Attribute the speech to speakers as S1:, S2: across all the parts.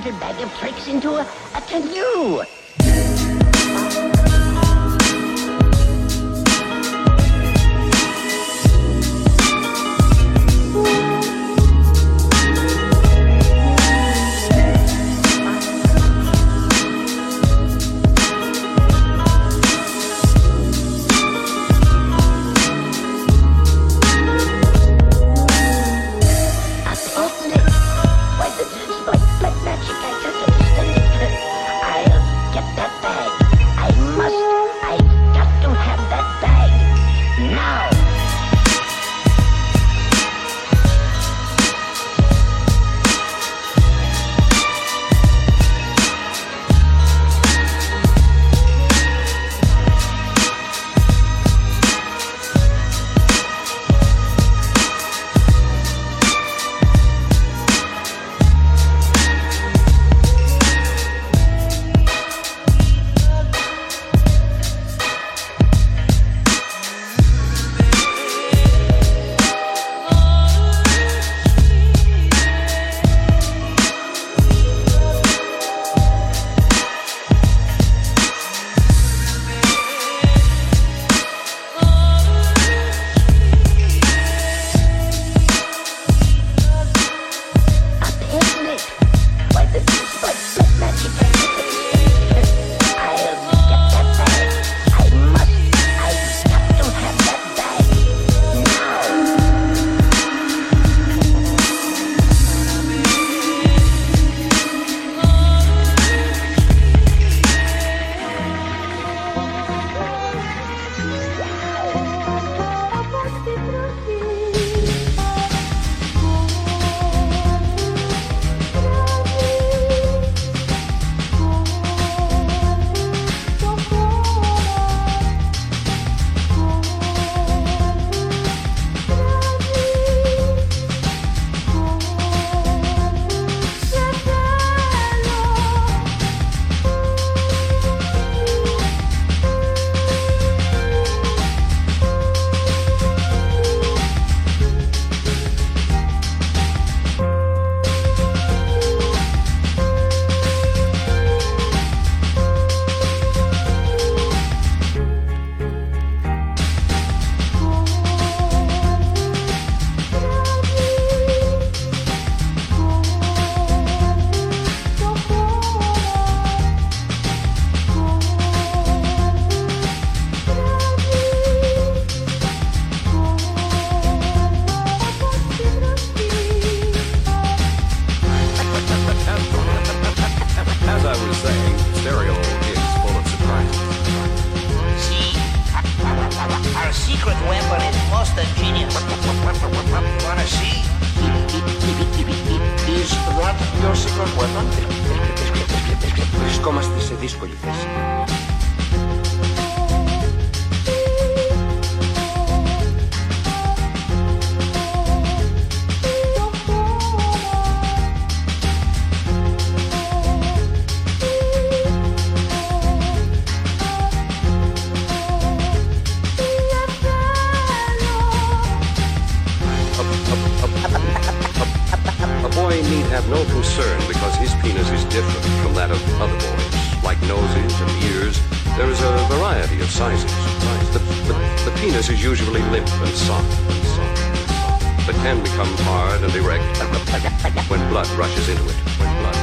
S1: little bag of tricks into a, a canoe. Have
S2: no concern because his penis is different from that of other boys. Like noses and ears, there is a variety of sizes. The, the, the penis is usually limp and soft, but can become hard and erect when blood rushes into it.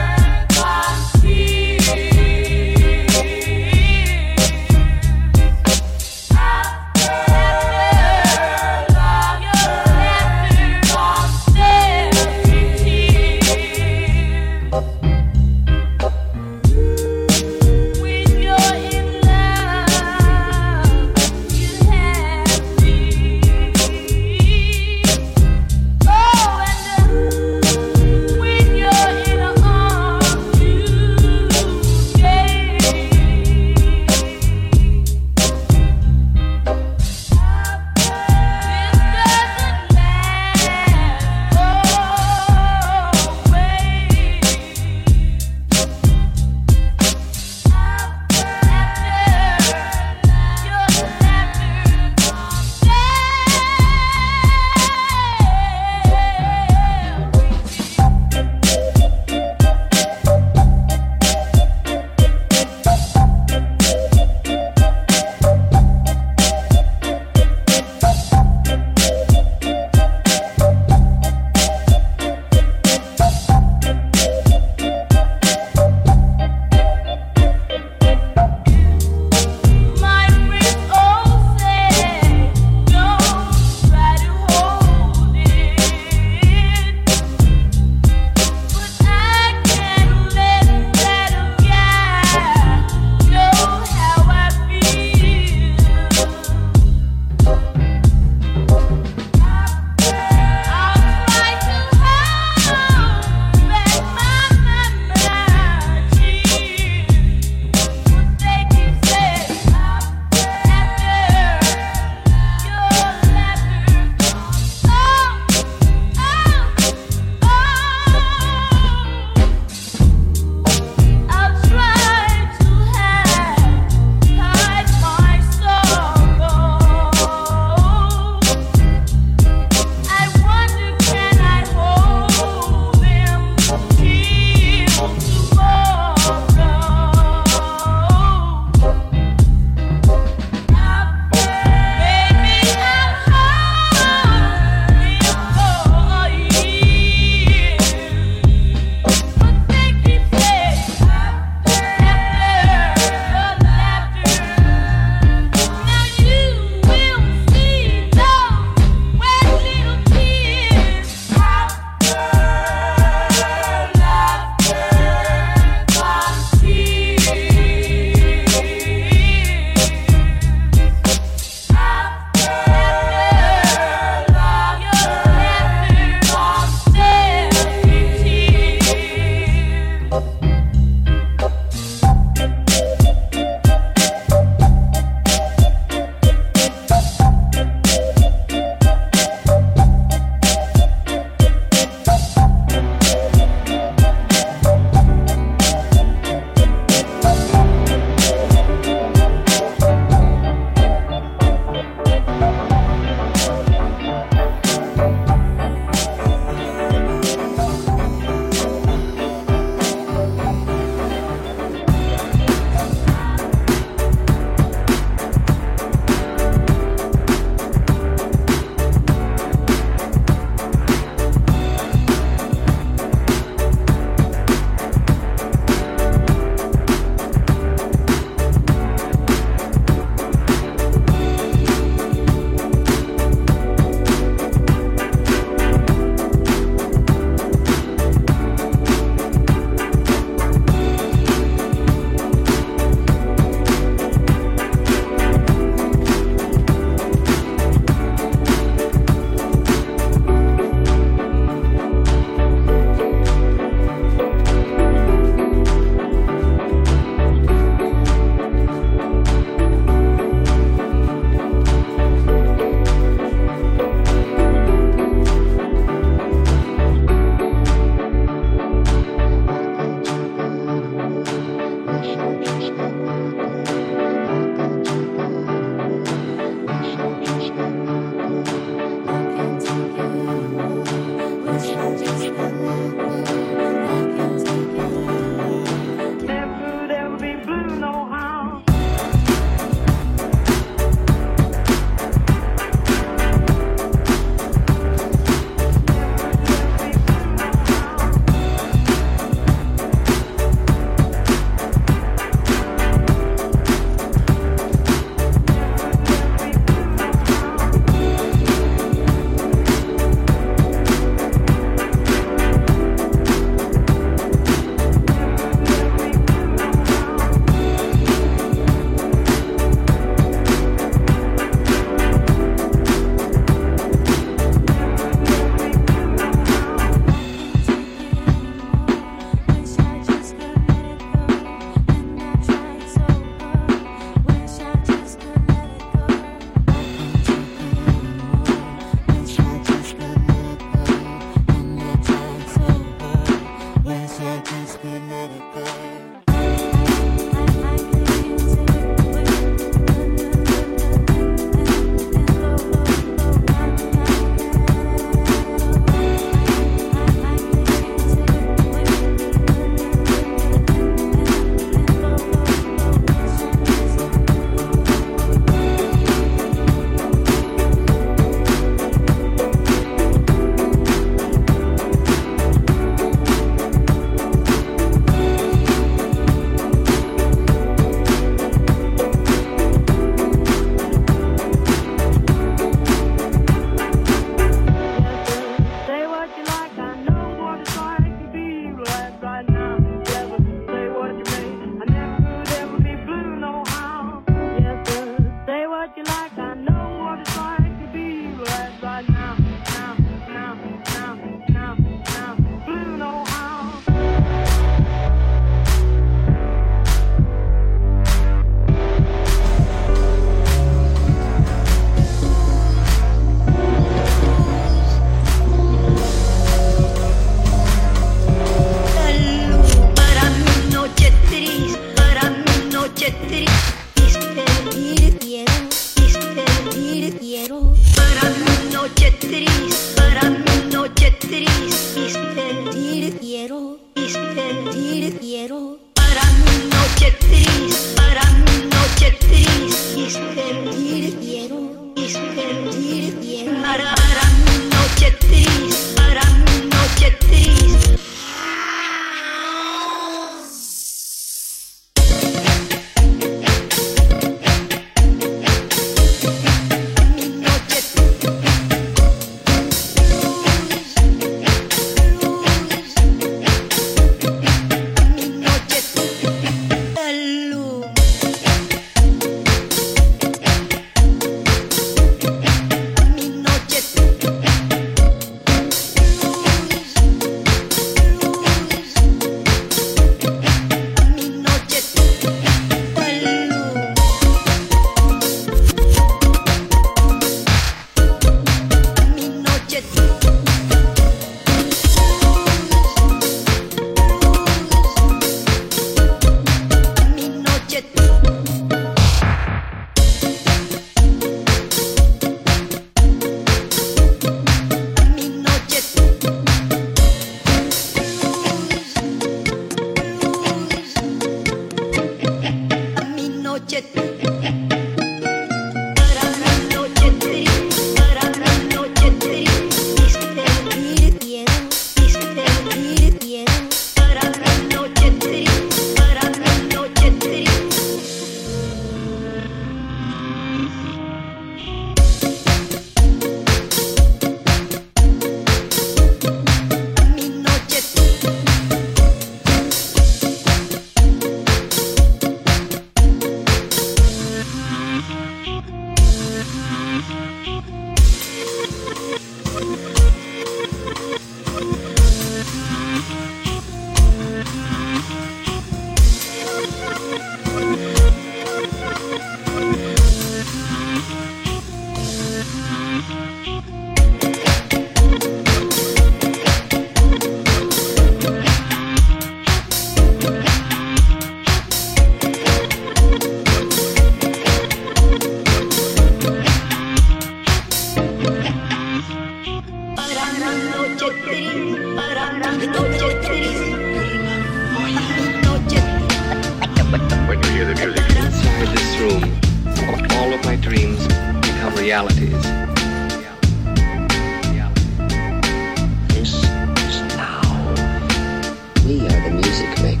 S3: music maker.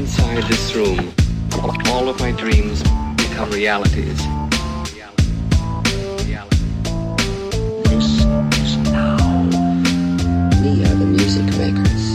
S4: Inside this room, all of my dreams become realities. This
S5: is now. We are the music makers.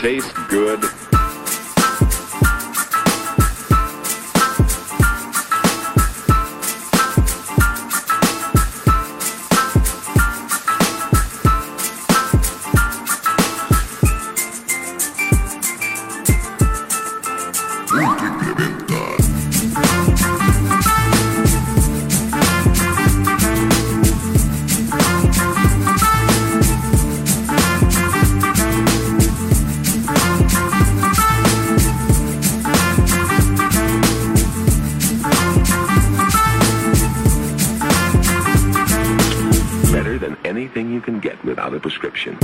S6: taste without a prescription.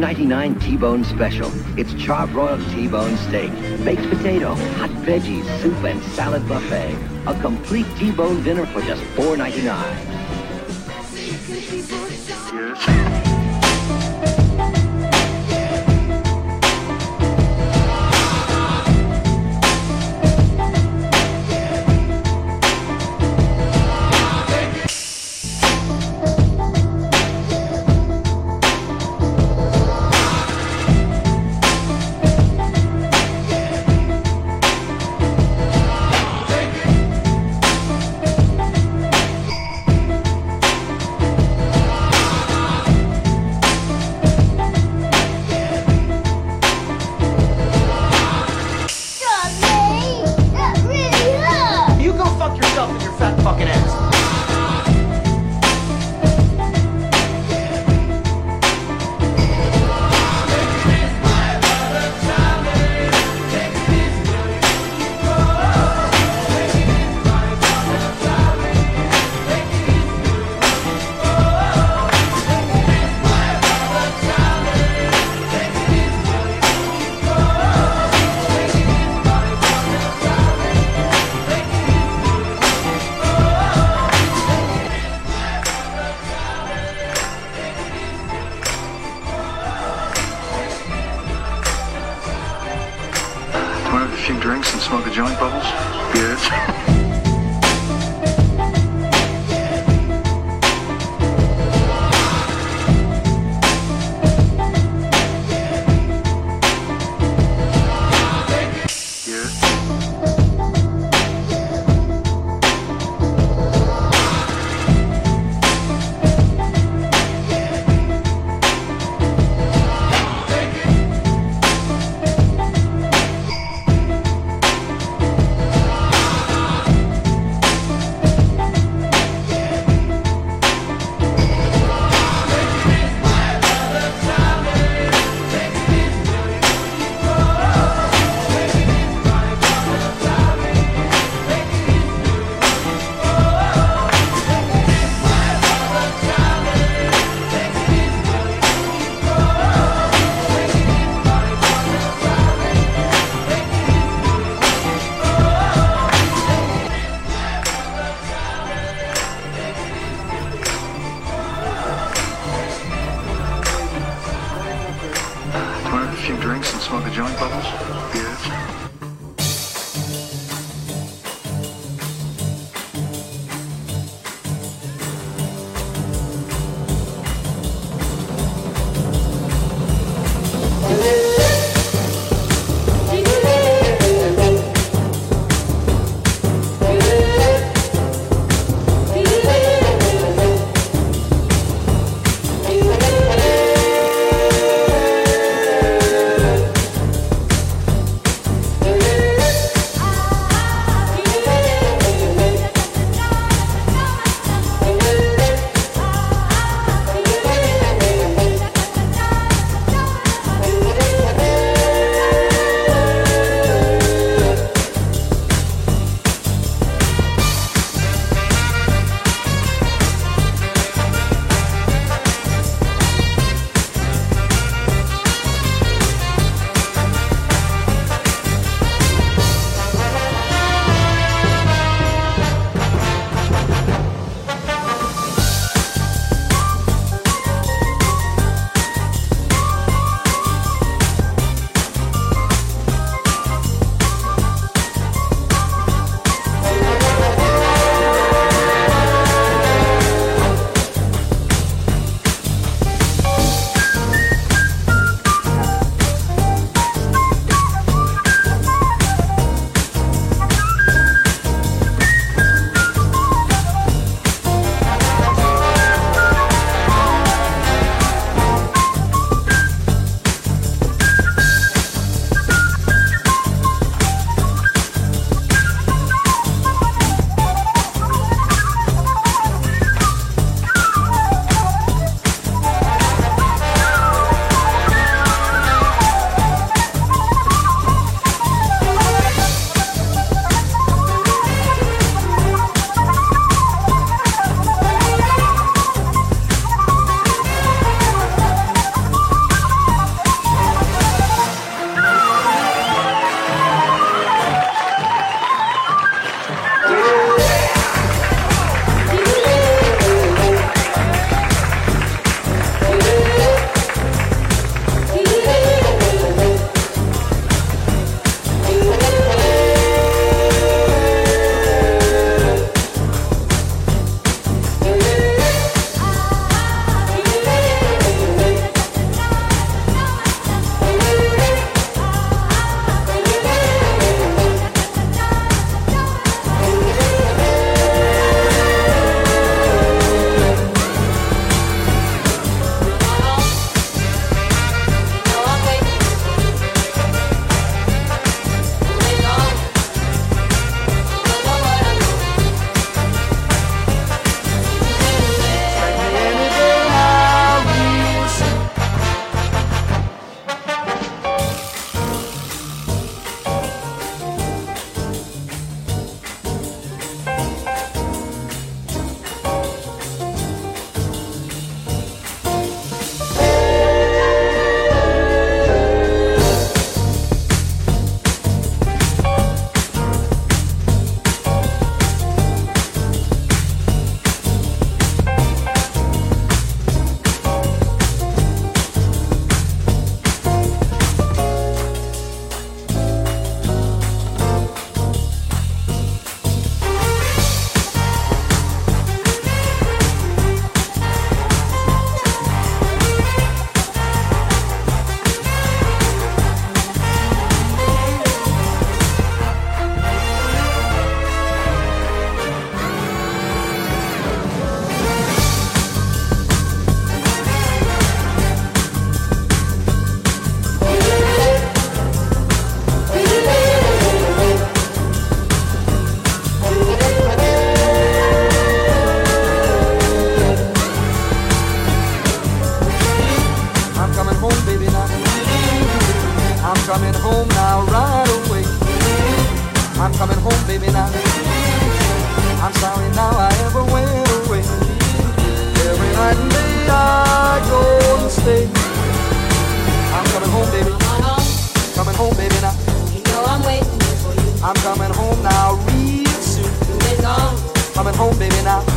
S7: $1.99 T-Bone Special. It's charbroiled T-Bone steak, baked potato, hot veggies, soup, and salad buffet. A complete T-Bone dinner for just $4.99.
S8: Yes.
S9: Baby, now. I'm sorry now I ever went away. Every night and day I go and stay. I'm coming home, baby. Coming home, baby, now.
S10: You know I'm waiting for you.
S9: I'm coming home now real soon.
S10: You've been gone.
S9: Coming home, baby, now.